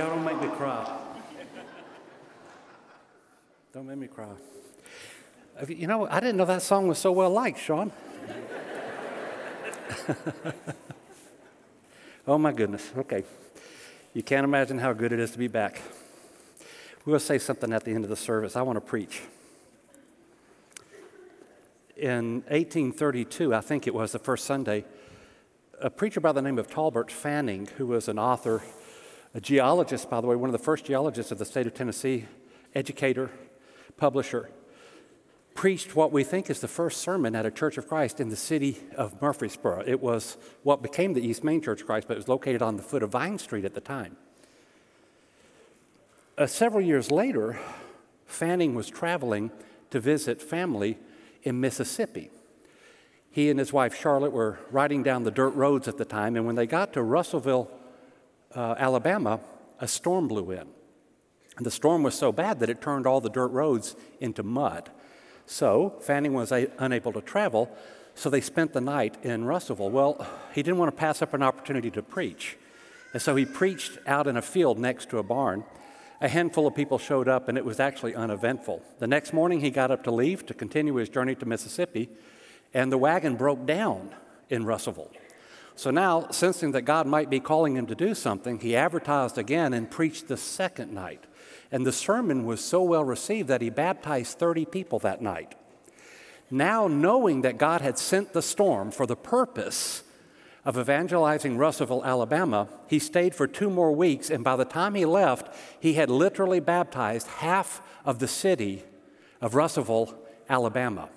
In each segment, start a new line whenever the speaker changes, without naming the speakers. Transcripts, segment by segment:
Y'all don't make me cry. Don't make me cry. You know, I didn't know that song was so well liked, Sean. oh my goodness. Okay. You can't imagine how good it is to be back. We'll say something at the end of the service. I want to preach. In 1832, I think it was the first Sunday, a preacher by the name of Tolbert Fanning, who was an author, a geologist, by the way, one of the first geologists of the state of Tennessee, educator, publisher, preached what we think is the first sermon at a Church of Christ in the city of Murfreesboro. It was what became the East Main Church of Christ, but it was located on the foot of Vine Street at the time. Uh, several years later, Fanning was traveling to visit family in Mississippi. He and his wife Charlotte were riding down the dirt roads at the time, and when they got to Russellville, uh, Alabama, a storm blew in. And the storm was so bad that it turned all the dirt roads into mud. So Fanning was a- unable to travel, so they spent the night in Russellville. Well, he didn't want to pass up an opportunity to preach. And so he preached out in a field next to a barn. A handful of people showed up, and it was actually uneventful. The next morning, he got up to leave to continue his journey to Mississippi, and the wagon broke down in Russellville. So now, sensing that God might be calling him to do something, he advertised again and preached the second night. And the sermon was so well received that he baptized 30 people that night. Now, knowing that God had sent the storm for the purpose of evangelizing Russellville, Alabama, he stayed for two more weeks, and by the time he left, he had literally baptized half of the city of Russellville, Alabama.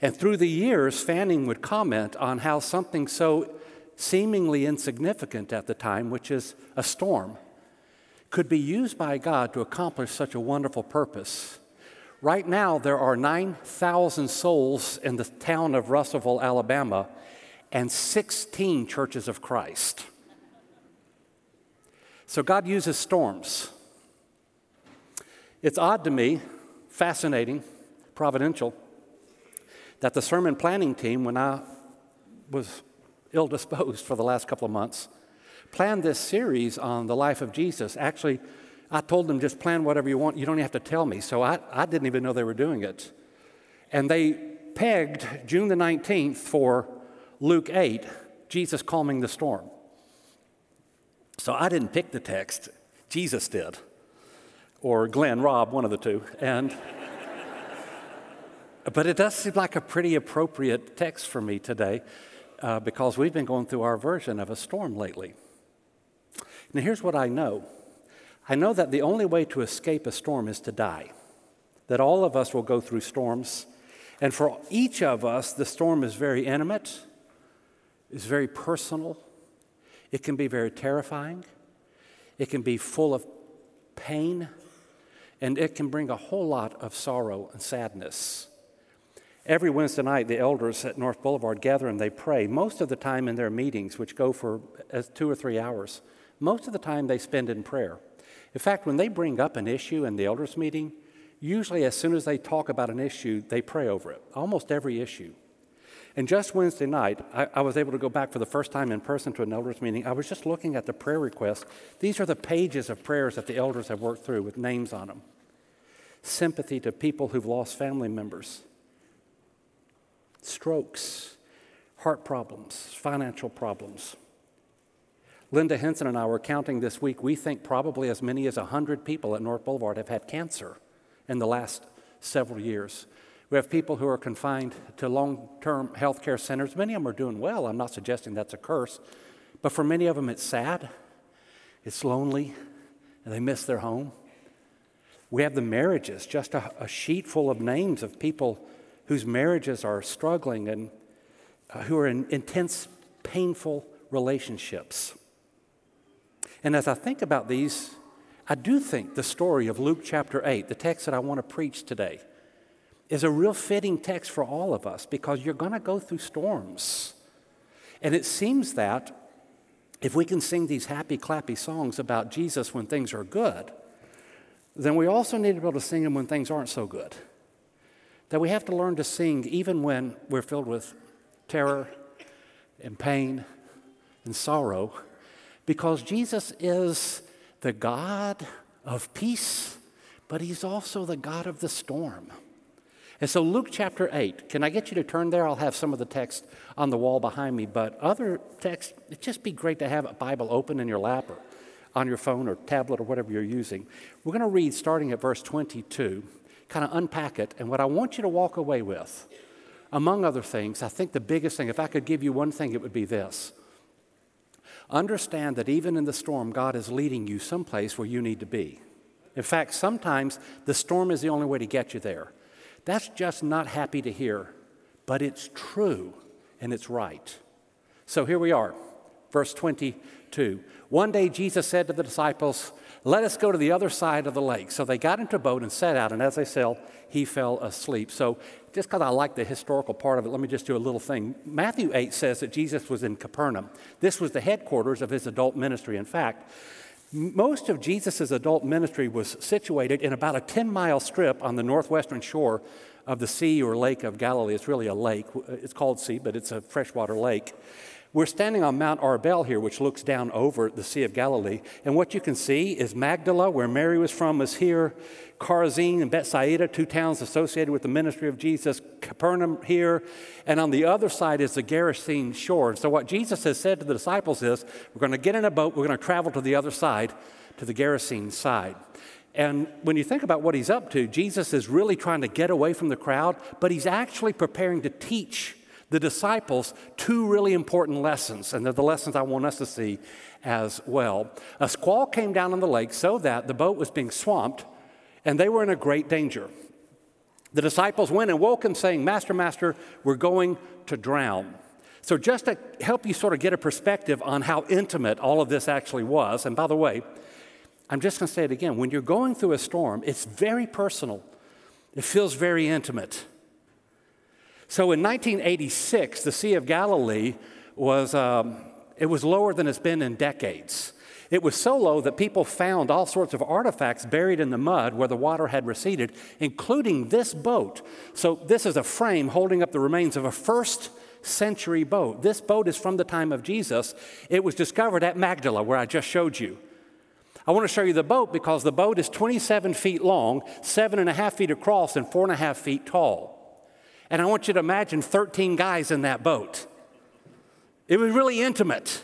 And through the years, Fanning would comment on how something so seemingly insignificant at the time, which is a storm, could be used by God to accomplish such a wonderful purpose. Right now, there are 9,000 souls in the town of Russellville, Alabama, and 16 churches of Christ. So God uses storms. It's odd to me, fascinating, providential, that the sermon planning team, when I was ill disposed for the last couple of months, planned this series on the life of Jesus. Actually, I told them just plan whatever you want. You don't even have to tell me. So I, I didn't even know they were doing it. And they pegged June the 19th for Luke 8, Jesus calming the storm. So I didn't pick the text, Jesus did, or Glenn, Rob, one of the two. And but it does seem like a pretty appropriate text for me today uh, because we've been going through our version of a storm lately. Now, here's what I know I know that the only way to escape a storm is to die, that all of us will go through storms. And for each of us, the storm is very intimate, is very personal, it can be very terrifying, it can be full of pain, and it can bring a whole lot of sorrow and sadness. Every Wednesday night, the elders at North Boulevard gather and they pray, most of the time in their meetings, which go for uh, two or three hours most of the time they spend in prayer. In fact, when they bring up an issue in the elders' meeting, usually as soon as they talk about an issue, they pray over it, almost every issue. And just Wednesday night, I, I, was able to go back for the first time in person to an elders meeting. I was just looking at the prayer requests. These are the pages of prayers that the elders have worked through with names on them sympathy to people who've lost family members, strokes, heart problems, financial problems, Linda Henson and I were counting this week. We think probably as many as 100 people at North Boulevard have had cancer in the last several years. We have people who are confined to long term health care centers. Many of them are doing well. I'm not suggesting that's a curse. But for many of them, it's sad, it's lonely, and they miss their home. We have the marriages, just a, a sheet full of names of people whose marriages are struggling and uh, who are in intense, painful relationships. And as I think about these, I do think the story of Luke chapter 8, the text that I want to preach today, is a real fitting text for all of us because you're going to go through storms. And it seems that if we can sing these happy, clappy songs about Jesus when things are good, then we also need to be able to sing them when things aren't so good. That we have to learn to sing even when we're filled with terror and pain and sorrow because Jesus is the God of peace, but He's also the God of the storm. And so, Luke chapter 8, can I get you to turn there? I'll have some of the text on the wall behind me, but other text, it'd just be great to have a Bible open in your lap or on your phone or tablet or whatever you're using. We're going to read starting at verse 22, kind of unpack it, and what I want you to walk away with, among other things, I think the biggest thing, if I could give you one thing, it would be this. Understand that even in the storm, God is leading you someplace where you need to be. In fact, sometimes the storm is the only way to get you there. That's just not happy to hear, but it's true and it's right. So here we are, verse 22. One day Jesus said to the disciples, Let us go to the other side of the lake. So they got into a boat and set out, and as they sailed, he fell asleep. So just because I like the historical part of it, let me just do a little thing. Matthew 8 says that Jesus was in Capernaum. This was the headquarters of his adult ministry. In fact, most of Jesus' adult ministry was situated in about a 10 mile strip on the northwestern shore of the Sea or Lake of Galilee. It's really a lake. It's called Sea, but it's a freshwater lake. We're standing on Mount Arbel here, which looks down over the Sea of Galilee. And what you can see is Magdala, where Mary was from, is here. Chorazin and Bethsaida, two towns associated with the ministry of Jesus. Capernaum here. And on the other side is the Gerasene shore. So what Jesus has said to the disciples is, we're going to get in a boat, we're going to travel to the other side, to the Gerasene side. And when you think about what he's up to, Jesus is really trying to get away from the crowd, but he's actually preparing to teach the disciples two really important lessons, and they're the lessons I want us to see as well. A squall came down on the lake so that the boat was being swamped, and they were in a great danger. The disciples went and woke him, saying, Master, Master, we're going to drown. So, just to help you sort of get a perspective on how intimate all of this actually was, and by the way, I'm just going to say it again when you're going through a storm, it's very personal, it feels very intimate. So in 1986, the Sea of Galilee was, um, it was lower than it's been in decades. It was so low that people found all sorts of artifacts buried in the mud where the water had receded, including this boat. So, this is a frame holding up the remains of a first century boat. This boat is from the time of Jesus. It was discovered at Magdala, where I just showed you. I want to show you the boat because the boat is 27 feet long, seven and a half feet across, and four and a half feet tall. And I want you to imagine 13 guys in that boat. It was really intimate.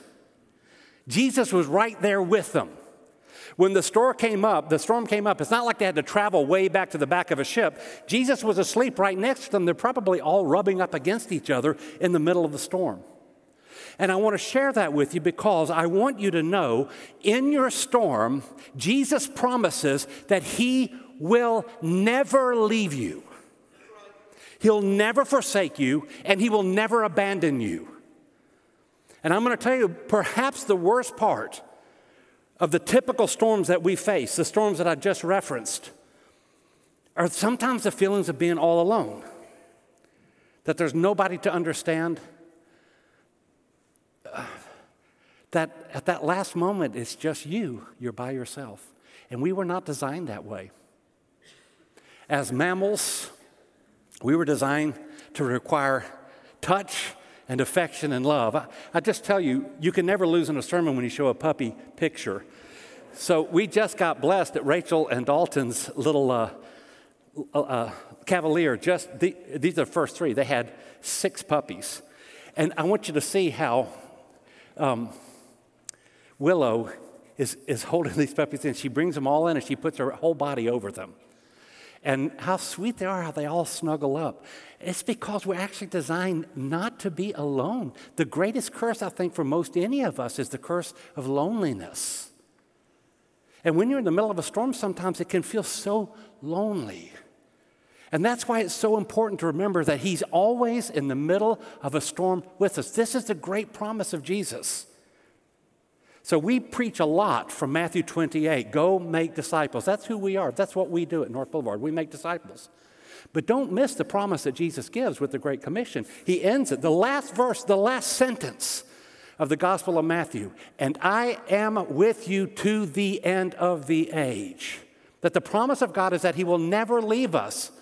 Jesus was right there with them. When the storm came up, the storm came up, it's not like they had to travel way back to the back of a ship. Jesus was asleep right next to them. They're probably all rubbing up against each other in the middle of the storm. And I want to share that with you because I want you to know in your storm, Jesus promises that He will never leave you. He'll never forsake you, and He will never abandon you. And I'm going to tell you, perhaps the worst part of the typical storms that we face, the storms that I just referenced, are sometimes the feelings of being all alone, that there's nobody to understand. that at that last moment, it's just you, you're by yourself. And we were not designed that way. As mammals, we were designed to require touch and affection and love. I, I, just tell you, you can never lose in a sermon when you show a puppy picture. So we just got blessed at Rachel and Dalton's little uh, uh, Cavalier. Just the, these are the first three. They had six puppies, and I want you to see how um, Willow is is holding these puppies, and she brings them all in, and she puts her whole body over them and how sweet they are, how they all snuggle up. It's because we're actually designed not to be alone. The greatest curse, I think, for most any of us is the curse of loneliness. And when you're in the middle of a storm, sometimes it can feel so lonely. And that's why it's so important to remember that He's always in the middle of a storm with us. This is the great promise of Jesus. So we preach a lot from Matthew 28 go make disciples. That's who we are. That's what we do at North Boulevard. We make disciples. But don't miss the promise that Jesus gives with the Great Commission. He ends it, the last verse, the last sentence of the Gospel of Matthew. And I am with you to the end of the age. That the promise of God is that He will never leave us.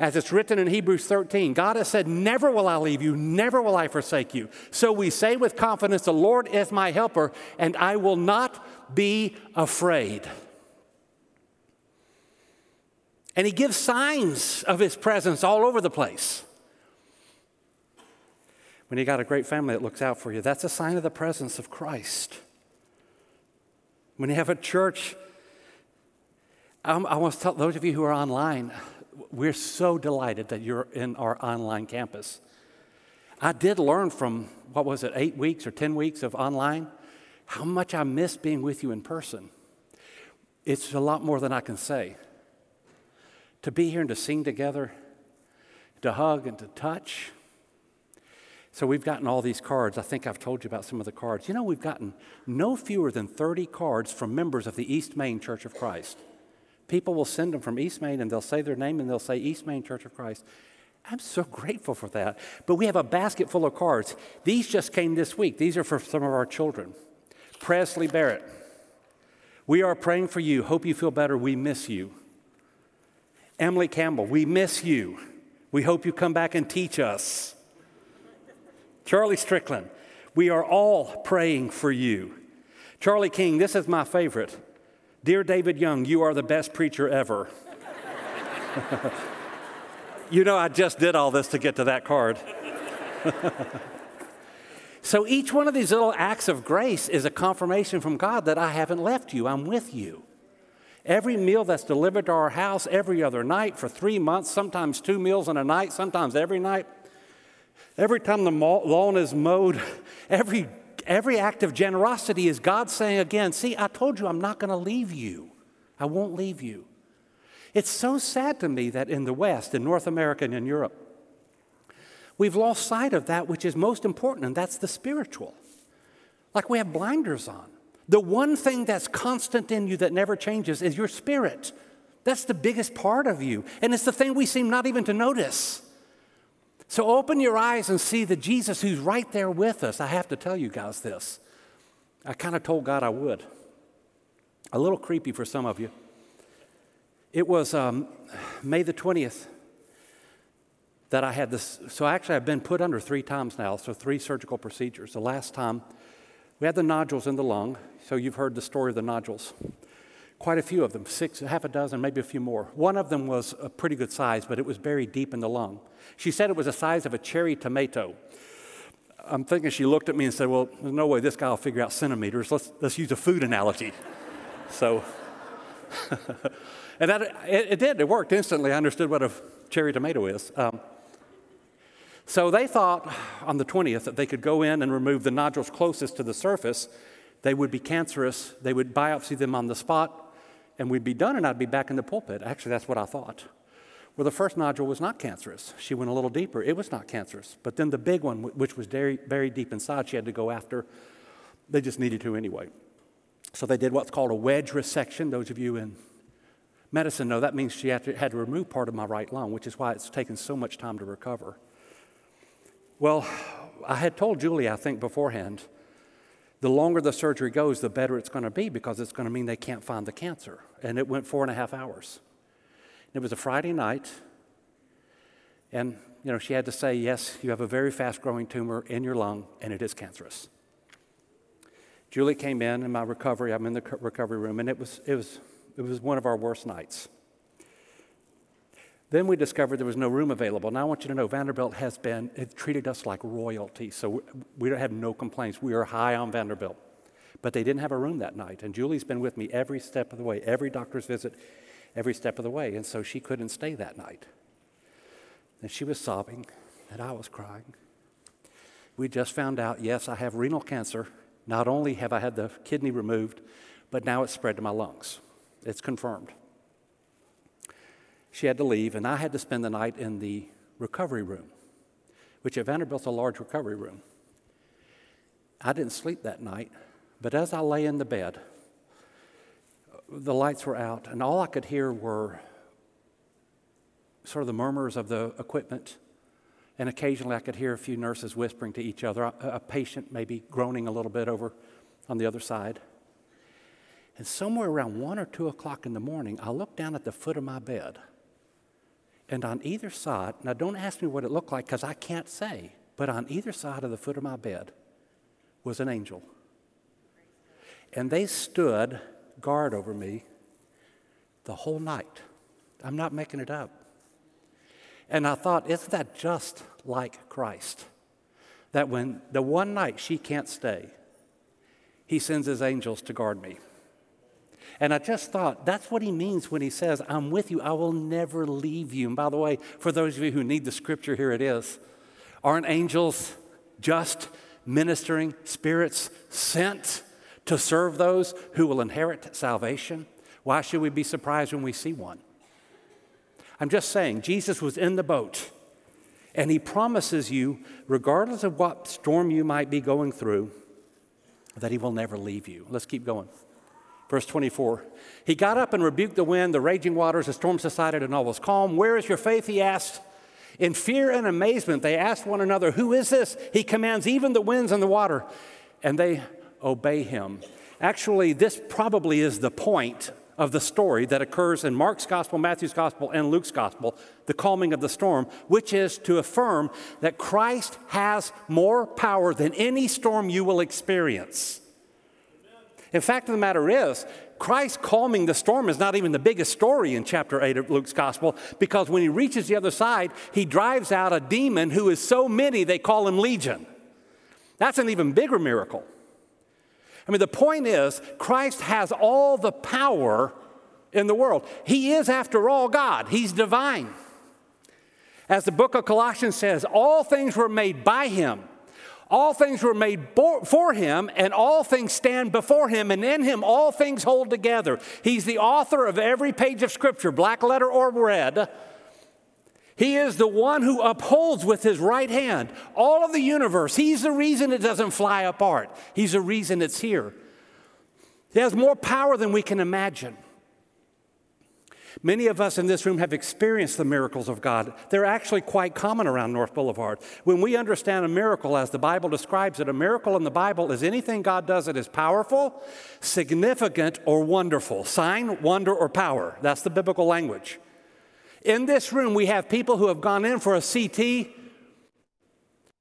As it's written in Hebrews 13, God has said, Never will I leave you, never will I forsake you. So we say with confidence, The Lord is my helper, and I will not be afraid. And he gives signs of his presence all over the place. When you got a great family that looks out for you, that's a sign of the presence of Christ. When you have a church, um, I want to tell those of you who are online, we're so delighted that you're in our online campus. I did learn from, what was it, eight weeks or 10 weeks of online, how much I miss being with you in person. It's a lot more than I can say. To be here and to sing together, to hug and to touch. So we've gotten all these cards. I think I've told you about some of the cards. You know, we've gotten no fewer than 30 cards from members of the East Main Church of Christ. People will send them from East Main and they'll say their name and they'll say East Main Church of Christ. I'm so grateful for that. But we have a basket full of cards. These just came this week. These are for some of our children. Presley Barrett, we are praying for you. Hope you feel better. We miss you. Emily Campbell, we miss you. We hope you come back and teach us. Charlie Strickland, we are all praying for you. Charlie King, this is my favorite. Dear David Young, you are the best preacher ever. you know, I just did all this to get to that card. so each one of these little acts of grace is a confirmation from God that I haven't left you, I'm with you. Every meal that's delivered to our house every other night for three months, sometimes two meals in a night, sometimes every night. Every time the lawn is mowed, every every act of generosity is God saying again, See, I told you I'm not going to leave you. I won't leave you. It's so sad to me that in the West, in North America and in Europe, we've lost sight of that which is most important, and that's the spiritual. Like we have blinders on. The one thing that's constant in you that never changes is your spirit. That's the biggest part of you. And it's the thing we seem not even to notice. So open your eyes and see the Jesus who's right there with us. I have to tell you guys this. I kind of told God I would. A little creepy for some of you. It was um, May the 20th that I had this. So actually, I've been put under three times now, so three surgical procedures. The last time, we had the nodules in the lung. So you've heard the story of the nodules quite a few of them, six, half a dozen, maybe a few more. One of them was a pretty good size, but it was buried deep in the lung. She said it was the size of a cherry tomato. I'm thinking she looked at me and said, Well, there's no way this guy will figure out centimeters. Let's, let's use a food analogy. so, and that, it, it, did, it worked instantly. I understood what a cherry tomato is. Um, so they thought on the 20th that they could go in and remove the nodules closest to the surface. They would be cancerous. They would biopsy them on the spot and we'd be done and I'd be back in the pulpit. Actually, that's what I thought. Well, the first nodule was not cancerous. She went a little deeper. It was not cancerous. But then the big one, which was buried deep inside, she had to go after. They just needed to anyway. So they did what's called a wedge resection. Those of you in medicine know that means she had to, had to remove part of my right lung, which is why it's taken so much time to recover. Well, I had told Julie, I think, beforehand the longer the surgery goes, the better it's going to be because it's going to mean they can't find the cancer. And it went four and a half hours. It was a Friday night, and you know she had to say, "Yes, you have a very fast-growing tumor in your lung, and it is cancerous." Julie came in in my recovery. I'm in the recovery room, and it was it was it was one of our worst nights. Then we discovered there was no room available. Now I want you to know Vanderbilt has been, it treated us like royalty, so we have no complaints. We are high on Vanderbilt. But they didn't have a room that night. And Julie's been with me every step of the way, every doctor's visit, every step of the way. And so she couldn't stay that night. And she was sobbing, and I was crying. We just found out yes, I have renal cancer. Not only have I had the kidney removed, but now it's spread to my lungs. It's confirmed. She had to leave, and I had to spend the night in the recovery room, which at Vanderbilt's a large recovery room. I didn't sleep that night, but as I lay in the bed, the lights were out, and all I could hear were sort of the murmurs of the equipment. And occasionally I could hear a few nurses whispering to each other, a, patient maybe groaning a little bit over on the other side. And somewhere around one or two o'clock in the morning, I looked down at the foot of my bed And on either side, now don't ask me what it looked like because I can't say, but on either side of the foot of my bed was an angel. And they stood guard over me the whole night. I'm not making it up. And I thought, isn't that just like Christ? That when the one night she can't stay, he sends his angels to guard me. And I just thought, that's what he means when he says, I'm with you, I will never leave you. And by the way, for those of you who need the scripture, here it is. Aren't angels just ministering spirits sent to serve those who will inherit salvation? Why should we be surprised when we see one? I'm just saying, Jesus was in the boat, and he promises you, regardless of what storm you might be going through, that he will never leave you. Let's keep going. Verse 24. He got up and rebuked the wind, the raging waters, the storm subsided, and all was calm. Where is your faith? He asked. In fear and amazement, they asked one another, Who is this? He commands even the winds and the water, and they obey him. Actually, this probably is the point of the story that occurs in Mark's gospel, Matthew's gospel, and Luke's gospel, the calming of the storm, which is to affirm that Christ has more power than any storm you will experience. In fact the matter is, Christ calming the storm is not even the biggest story in chapter 8 of Luke's gospel because when he reaches the other side, he drives out a demon who is so many they call him Legion. That's an even bigger miracle. I mean, the point is, Christ has all the power in the world. He is, after all, God, He's divine. As the book of Colossians says, all things were made by Him all things were made for him, and all things stand before him, and in him all things hold together. He's the author of every page of Scripture, black letter or red. He is the one who upholds with his right hand all of the universe. He's the reason it doesn't fly apart, he's the reason it's here. He has more power than we can imagine. Many of us in this room have experienced the miracles of God. They're actually quite common around North Boulevard. When we understand a miracle as the Bible describes it, a miracle in the Bible is anything God does that is powerful, significant, or wonderful. Sign, wonder, or power. That's the biblical language. In this room, we have people who have gone in for a CT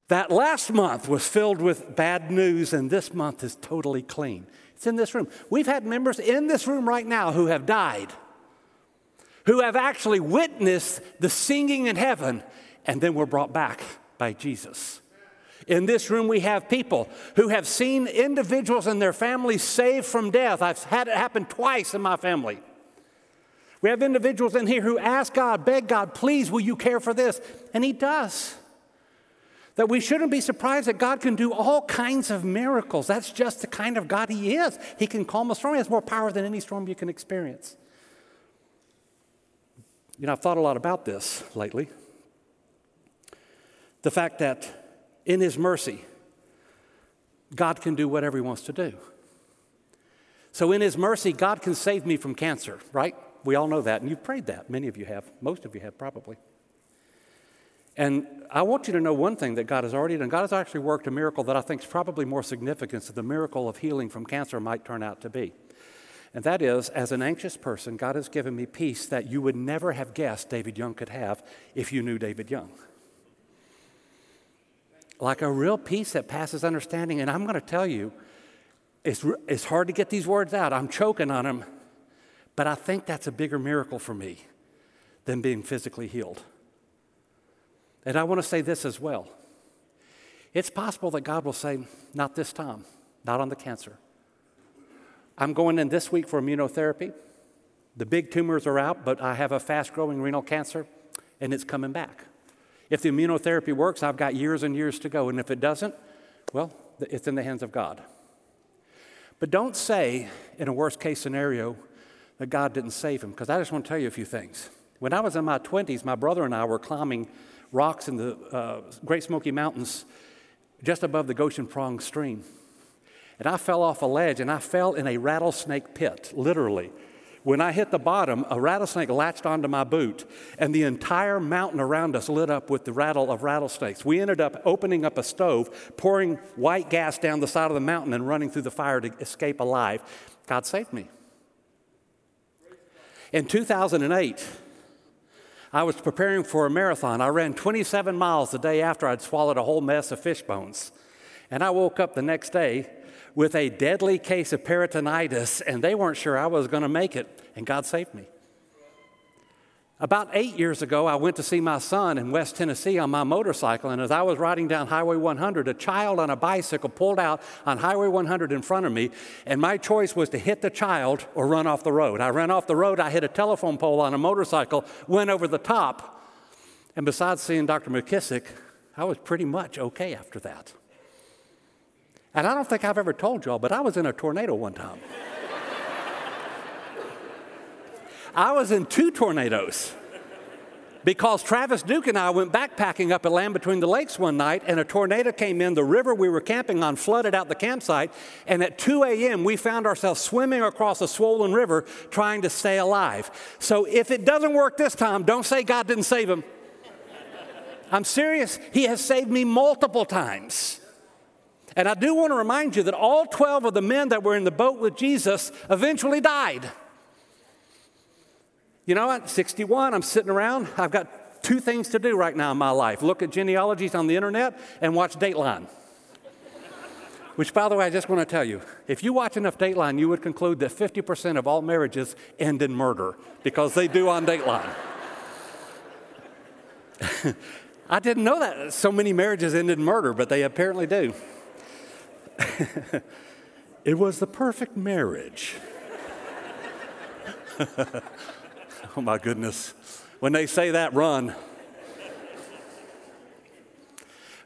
that last month was filled with bad news, and this month is totally clean. It's in this room. We've had members in this room right now who have died who have actually witnessed the singing in heaven and then were brought back by Jesus. In this room, we have people who have seen individuals and their families saved from death. I've had it happen twice in my family. We have individuals in here who ask God, beg God, please, will you care for this? And He does. That we shouldn't be surprised that God can do all kinds of miracles. That's just the kind of God He is. He can calm a storm, He has more power than any storm you can experience. You know, I've thought a lot about this lately. The fact that in His mercy, God can do whatever He wants to do. So, in His mercy, God can save me from cancer, right? We all know that, and you've prayed that. Many of you have. Most of you have, probably. And I want you to know one thing that God has already done. God has actually worked a miracle that I think is probably more significant than the miracle of healing from cancer might turn out to be. And that is, as an anxious person, God has given me peace that you would never have guessed David Young could have if you knew David Young. Like a real peace that passes understanding. And I'm going to tell you, it's, it's hard to get these words out. I'm choking on them. But I think that's a bigger miracle for me than being physically healed. And I want to say this as well. It's possible that God will say, not this time, not on the cancer. I'm going in this week for immunotherapy. The big tumors are out, but I have a fast growing renal cancer and it's coming back. If the immunotherapy works, I've got years and years to go. And if it doesn't, well, it's in the hands of God. But don't say in a worst case scenario that God didn't save him, because I just want to tell you a few things. When I was in my 20s, my brother and I were climbing rocks in the uh, Great Smoky Mountains just above the Goshen Prong stream. And I fell off a ledge and I fell in a rattlesnake pit, literally. When I hit the bottom, a rattlesnake latched onto my boot, and the entire mountain around us lit up with the rattle of rattlesnakes. We ended up opening up a stove, pouring white gas down the side of the mountain, and running through the fire to escape alive. God saved me. In 2008, I was preparing for a marathon. I ran 27 miles the day after I'd swallowed a whole mess of fish bones. And I woke up the next day with a deadly case of peritonitis, and they weren't sure I was going to make it, and God saved me. About eight years ago, I went to see my son in West Tennessee on my motorcycle, and as I was riding down Highway 100, a child on a bicycle pulled out on Highway 100 in front of me, and my choice was to hit the child or run off the road. I ran off the road, I hit a telephone pole on a motorcycle, went over the top, and besides seeing Dr. McKissick, I was pretty much okay after that. And I don't think I've ever told y'all, but I was in a tornado one time. I was in two tornadoes because Travis Duke and I went backpacking up at Land Between the Lakes one night, and a tornado came in. The river we were camping on flooded out the campsite, and at 2 a.m., we found ourselves swimming across a swollen river trying to stay alive. So if it doesn't work this time, don't say God didn't save him. I'm serious. He has saved me multiple times. And I do want to remind you that all 12 of the men that were in the boat with Jesus eventually died. You know what? 61, I'm sitting around. I've got two things to do right now in my life look at genealogies on the internet and watch Dateline. Which, by the way, I just want to tell you if you watch enough Dateline, you would conclude that 50% of all marriages end in murder because they do on Dateline. I didn't know that so many marriages end in murder, but they apparently do. It was the perfect marriage. Oh my goodness. When they say that, run.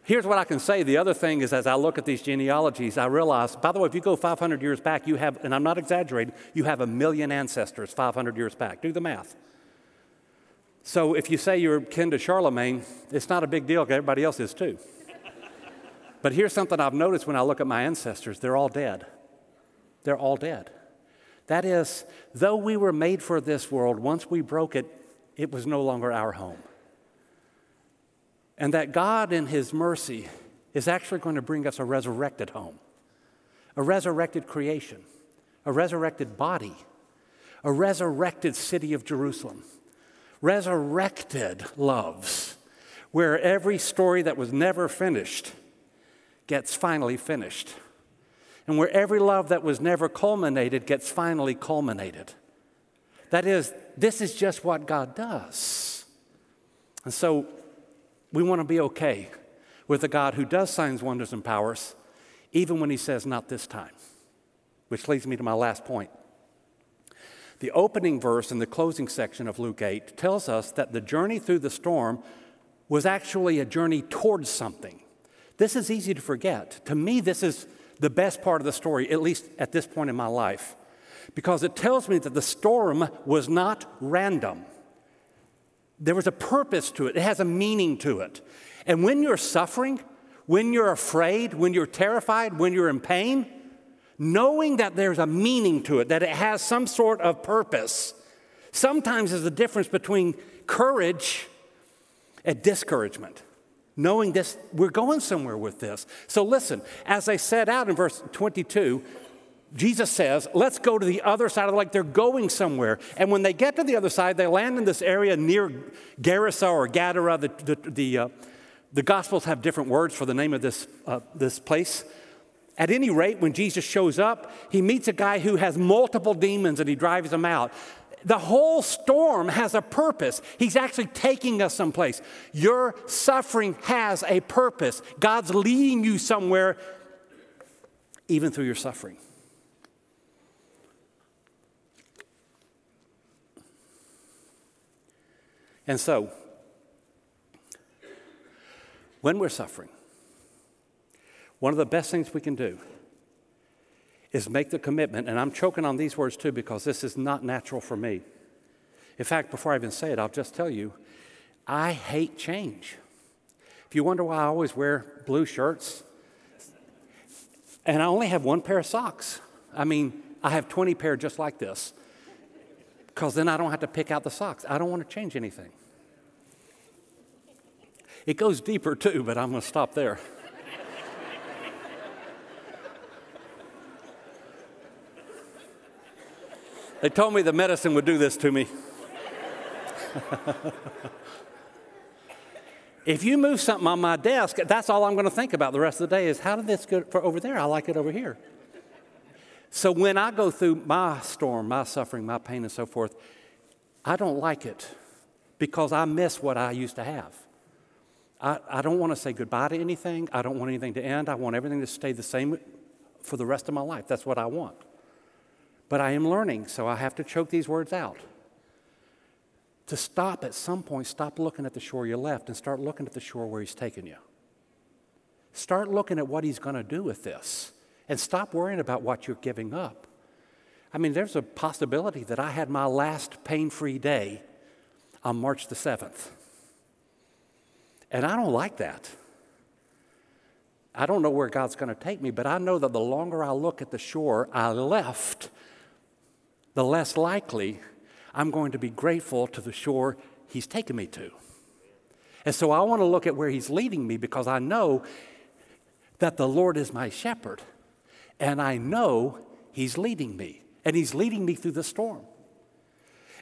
Here's what I can say. The other thing is, as I look at these genealogies, I realize, by the way, if you go 500 years back, you have, and I'm not exaggerating, you have a million ancestors 500 years back. Do the math. So if you say you're kin to Charlemagne, it's not a big deal everybody else is too. But here's something I've noticed when I look at my ancestors they're all dead. They're all dead. That is, though we were made for this world, once we broke it, it was no longer our home. And that God, in His mercy, is actually going to bring us a resurrected home, a resurrected creation, a resurrected body, a resurrected city of Jerusalem, resurrected loves, where every story that was never finished gets finally finished and where every love that was never culminated gets finally culminated. That is, this is just what God does. And so we want to be okay with a God who does signs, wonders, and powers, even when he says, not this time. Which leads me to my last point. The opening verse in the closing section of Luke 8 tells us that the journey through the storm was actually a journey towards something. This is easy to forget. To me, this is the best part of the story, at least at this point in my life, because it tells me that the storm was not random. There was a purpose to it, it has a meaning to it. And when you're suffering, when you're afraid, when you're terrified, when you're in pain, knowing that there's a meaning to it, that it has some sort of purpose, sometimes is the difference between courage and discouragement knowing this, we're going somewhere with this. So listen, as I set out in verse 22, Jesus says, let's go to the other side of the lake. They're going somewhere. And when they get to the other side, they land in this area near Gerasa or Gadara. The, the, the, uh, the Gospels have different words for the name of this, uh, this place. At any rate, when Jesus shows up, he meets a guy who has multiple demons and he drives them out. The whole storm has a purpose. He's actually taking us someplace. Your suffering has a purpose. God's leading you somewhere, even through your suffering. And so, when we're suffering, one of the best things we can do is make the commitment, and I'm choking on these words too because this is not natural for me. In fact, before I even say it, I'll just tell you I hate change. If you wonder why I always wear blue shirts, and I only have one pair of socks. I mean, I have 20 pair just like this because then I don't have to pick out the socks. I don't want to change anything. It goes deeper too, but I'm going to stop there. They told me the medicine would do this to me. if you move something on my desk, that's all I'm going to think about the rest of the day is how did this go over there? I like it over here. So when I go through my storm, my suffering, my pain, and so forth, I don't like it because I miss what I used to have. I, I don't want to say goodbye to anything. I don't want anything to end. I want everything to stay the same for the rest of my life. That's what I want. But I am learning, so I have to choke these words out. To stop at some point, stop looking at the shore you left and start looking at the shore where He's taken you. Start looking at what He's going to do with this and stop worrying about what you're giving up. I mean, there's a possibility that I had my last pain free day on March the 7th. And I don't like that. I don't know where God's going to take me, but I know that the longer I look at the shore I left, the less likely I'm going to be grateful to the shore He's taken me to. And so I want to look at where He's leading me because I know that the Lord is my shepherd and I know He's leading me, and He's leading me through the storm.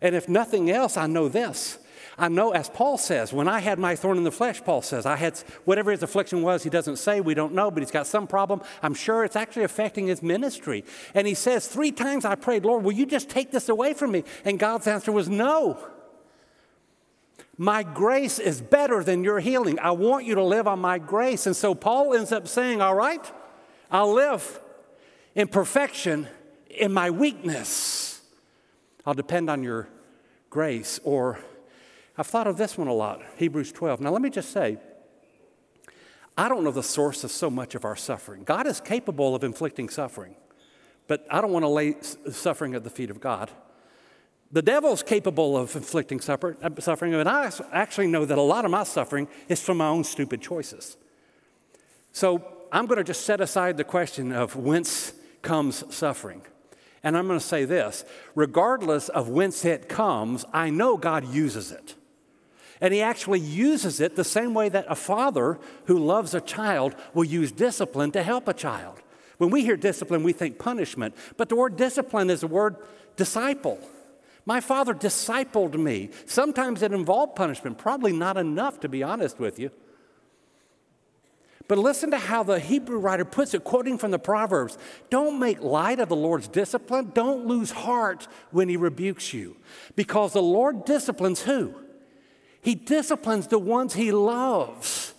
And if nothing else, I know this. I know, as Paul says, when I had my thorn in the flesh, Paul says, I had whatever his affliction was, he doesn't say, we don't know, but he's got some problem. I'm sure it's actually affecting his ministry. And he says, Three times I prayed, Lord, will you just take this away from me? And God's answer was, No. My grace is better than your healing. I want you to live on my grace. And so Paul ends up saying, All right, I'll live in perfection in my weakness. I'll depend on your grace. Or I've thought of this one a lot Hebrews 12. Now, let me just say, I don't know the source of so much of our suffering. God is capable of inflicting suffering, but I don't want to lay suffering at the feet of God. The devil's capable of inflicting uh, suffering, and I actually know that a lot of my suffering is from my own stupid choices. So I'm going to just set aside the question of whence comes suffering. And I'm going to say this regardless of whence it comes, I know God uses it. And He actually uses it the same way that a father who loves a child will use discipline to help a child. When we hear discipline, we think punishment, but the word discipline is the word disciple. My father discipled me. Sometimes it involved punishment, probably not enough, to be honest with you. But listen to how the Hebrew writer puts it, quoting from the Proverbs Don't make light of the Lord's discipline. Don't lose heart when he rebukes you. Because the Lord disciplines who? He disciplines the ones he loves.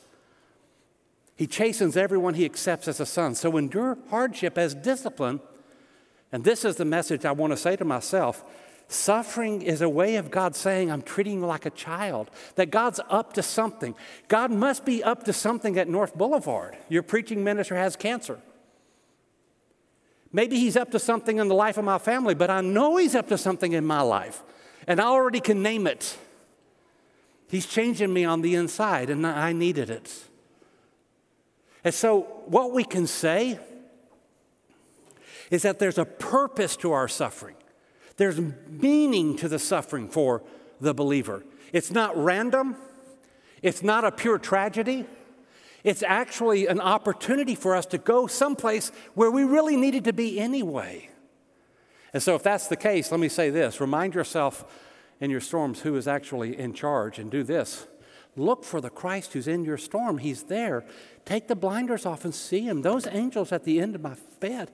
He chastens everyone he accepts as a son. So endure hardship as discipline. And this is the message I want to say to myself Suffering is a way of God saying, I'm treating you like a child, that God's up to something. God must be up to something at North Boulevard. Your preaching minister has cancer. Maybe he's up to something in the life of my family, but I know he's up to something in my life, and I already can name it. He's changing me on the inside, and I needed it. And so, what we can say is that there's a purpose to our suffering. There's meaning to the suffering for the believer. It's not random, it's not a pure tragedy. It's actually an opportunity for us to go someplace where we really needed to be anyway. And so, if that's the case, let me say this remind yourself in your storms who is actually in charge and do this. Look for the Christ who's in your storm. He's there. Take the blinders off and see him. Those angels at the end of my bed,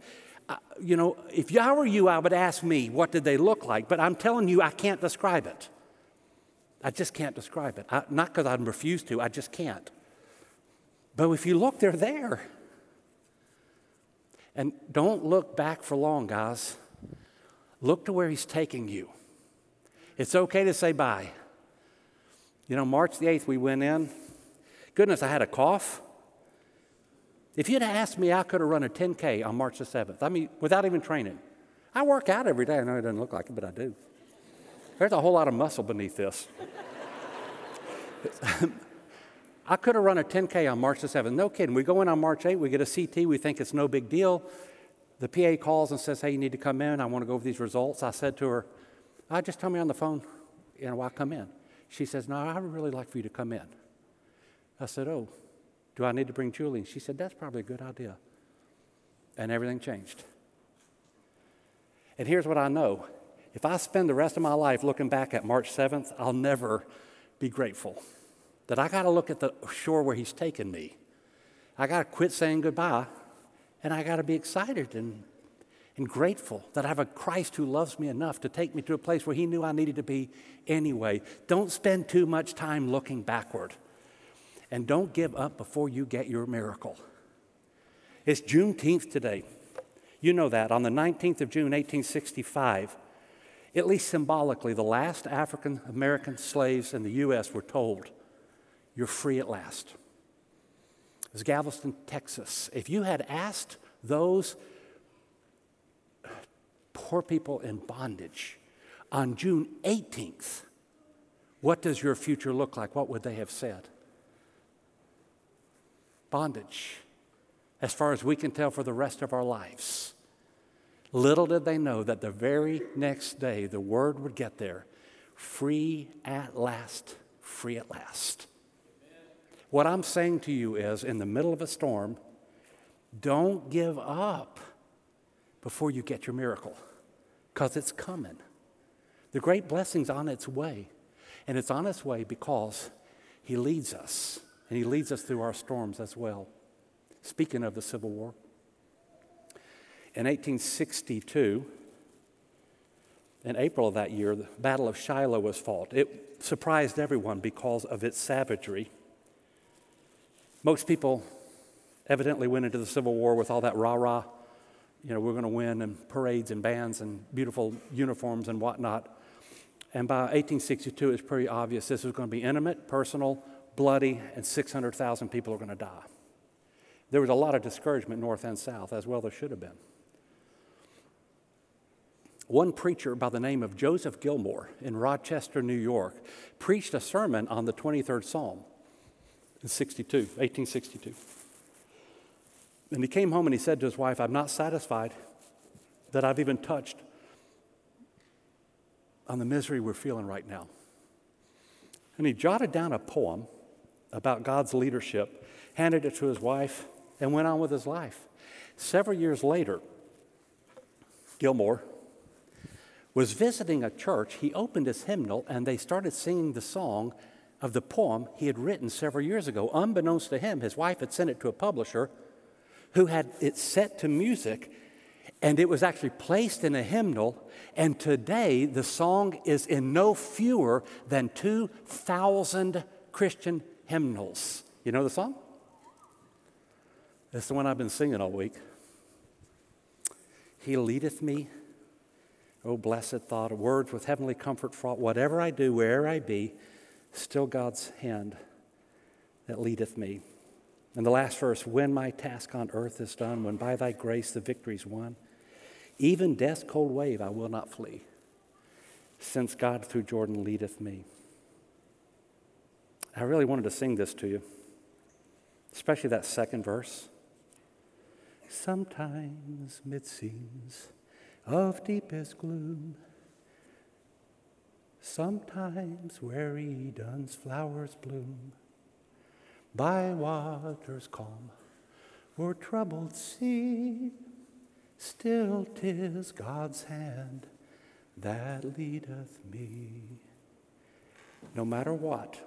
you know, if I were you, I would ask me, what did they look like? But I'm telling you, I can't describe it. I just can't describe it. I, not because I refuse to, I just can't. But if you look, they're there. And don't look back for long, guys. Look to where He's taking you. It's okay to say bye. You know, March the 8th, we went in. Goodness, I had a cough. If you'd asked me, I could have run a 10K on March the 7th. I mean, without even training. I work out every day. I know it doesn't look like it, but I do. There's a whole lot of muscle beneath this. I could have run a 10K on March the 7th. No kidding. We go in on March 8th, we get a CT, we think it's no big deal. The PA calls and says, Hey, you need to come in. I want to go over these results. I said to her, I just tell me on the phone, you know, why come in? She says, No, I would really like for you to come in. I said, Oh, do I need to bring Julie? She said, That's probably a good idea. And everything changed. And here's what I know if I spend the rest of my life looking back at March 7th, I'll never be grateful. That I got to look at the shore where He's taken me. I got to quit saying goodbye, and I got to be excited and, and grateful that I have a Christ who loves me enough to take me to a place where He knew I needed to be anyway. Don't spend too much time looking backward. And don't give up before you get your miracle. It's Juneteenth today. You know that. On the 19th of June, 1865, at least symbolically, the last African American slaves in the U.S. were told, You're free at last. It was Galveston, Texas. If you had asked those poor people in bondage on June 18th, what does your future look like? What would they have said? Bondage, as far as we can tell, for the rest of our lives. Little did they know that the very next day the word would get there free at last, free at last. What I'm saying to you is in the middle of a storm, don't give up before you get your miracle because it's coming. The great blessing's on its way. And it's on its way because He leads us, and He leads us through our storms as well. Speaking of the Civil War, in 1862, in April of that year, the Battle of Shiloh was fought. It surprised everyone because of its savagery. Most people evidently went into the Civil War with all that rah rah, you know, we're going to win, and parades and bands and beautiful uniforms and whatnot. And by 1862, it's pretty obvious this was going to be intimate, personal, bloody, and 600,000 people are going to die. There was a lot of discouragement north and south, as well there should have been. One preacher by the name of Joseph Gilmore in Rochester, New York, preached a sermon on the 23rd Psalm in 62, 1862. And he came home and he said to his wife, I'm not satisfied that I've even touched on the misery we're feeling right now. And he jotted down a poem about God's leadership, handed it to his wife, and went on with his life. Several years later, Gilmore was visiting a church. He opened his hymnal and they started singing the song of the poem he had written several years ago. Unbeknownst to him, his wife had sent it to a publisher who had it set to music and it was actually placed in a hymnal. And today, the song is in no fewer than 2,000 Christian hymnals. You know the song? It's the one I've been singing all week. He leadeth me, O blessed thought, words with heavenly comfort fraught. Whatever I do, where'er I be, still God's hand that leadeth me. And the last verse when my task on earth is done, when by thy grace the victory's won, even death's cold wave I will not flee, since God through Jordan leadeth me. I really wanted to sing this to you, especially that second verse. Sometimes mid scenes of deepest gloom, sometimes where Eden's flowers bloom, by waters calm or troubled sea, still tis God's hand that leadeth me. No matter what,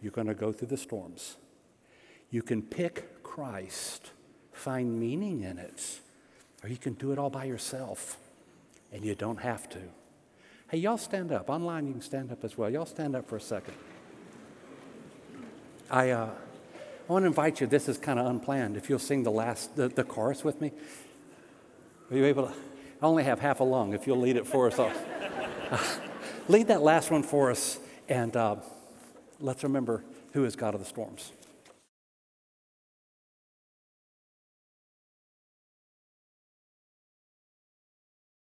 you're going to go through the storms. You can pick Christ find meaning in it. Or you can do it all by yourself, and you don't have to. Hey, y'all stand up. Online, you can stand up as well. Y'all stand up for a second. I, uh, I want to invite you. This is kind of unplanned. If you'll sing the last, the, the chorus with me. Are you able to? I only have half a lung. If you'll lead it for us, uh, lead that last one for us, and uh, let's remember who is God of the storms.